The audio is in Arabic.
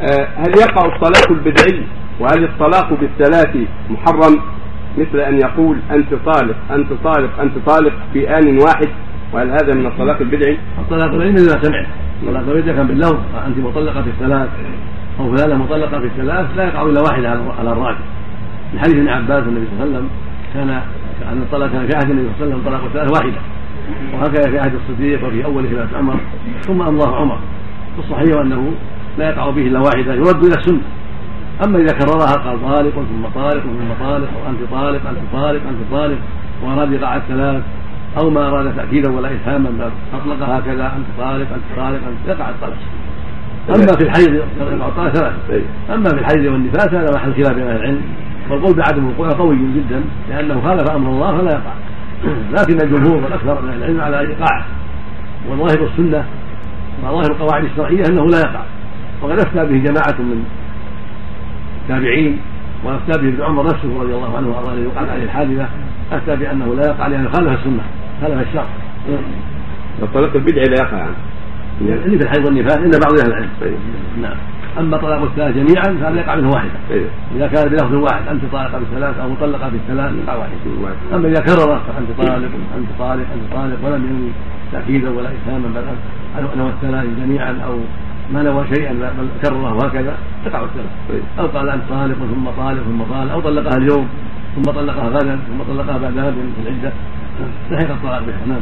آه، هل يقع الطلاق البدعي وهل الطلاق بالثلاث محرم؟ مثل أن يقول أنت طالق أنت طالق أنت طالق في آن واحد. وهل هذا من الطلاق البدعي؟ الطلاق البدعي ما سمعت الطلاق البدعي كان باللفظ أنت مطلقة في الثلاث أو فلانة مطلقة في الثلاث لا يقع إلا واحدة على الراجح. من حديث ابن عباس النبي صلى الله عليه وسلم كان ان الطلاق كان في عهد النبي صلى الله عليه وسلم طلاق الثلاث واحدة. وهكذا في عهد الصديق وفي اول خلافه عمر ثم أمضاه عمر. والصحيح أنه لا يقع به إلا واحدة يرد إلى السنة. أما إذا كررها قال طالق ثم طالق ثم طالق أو أنت طالق أنت طالق أنت طالق واراد ايقاع الثلاث أو ما أراد تأكيدا ولا إفهاما أطلق هكذا أنت طالق أنت طالق أنت يقع الطلاق. أما في الحيض يقع الطلاق ثلاث أما في الحيض والنفاس هذا محل خلاف بين أهل العلم. والقول بعدم الوقوع قوي جدا لأنه خالف أمر الله فلا يقع. لكن الجمهور والأكثر من العلم على إيقاعه. وظاهر السنة وظاهر القواعد الشرعية أنه لا يقع. وقد أفتى به جماعة من التابعين وأفتى به ابن عمر نفسه رضي الله عنه وأرضاه الذي وقعت عليه الحادثة أفتى بأنه لا يقع لأنه خالف السنة خالف الشرع. الطلاق البدعي لا يقع. عنه اللي في الحيض والنفاس عند بعض أهل العلم. نعم. أما طلاق الثلاث جميعا فهذا يقع منه واحدة أيوه. إذا كان بلفظ واحد أنت طالقه بالثلاث أو مطلقه بالثلاث يقع واحد. أما إذا كرر أنت طالق أنت طالق أنت طالق ولم ينوي تاكيدا ولا افهاما بل أنه الثلاث جميعا أو ما نوى شيئا بل كرره هكذا تقع طيب. أو قال أنت طالق ثم طالق ثم طالق أو طلقها اليوم ثم طلقها غدا ثم طلقها بعد غد في العدة. لحق الطلاق بها. نعم.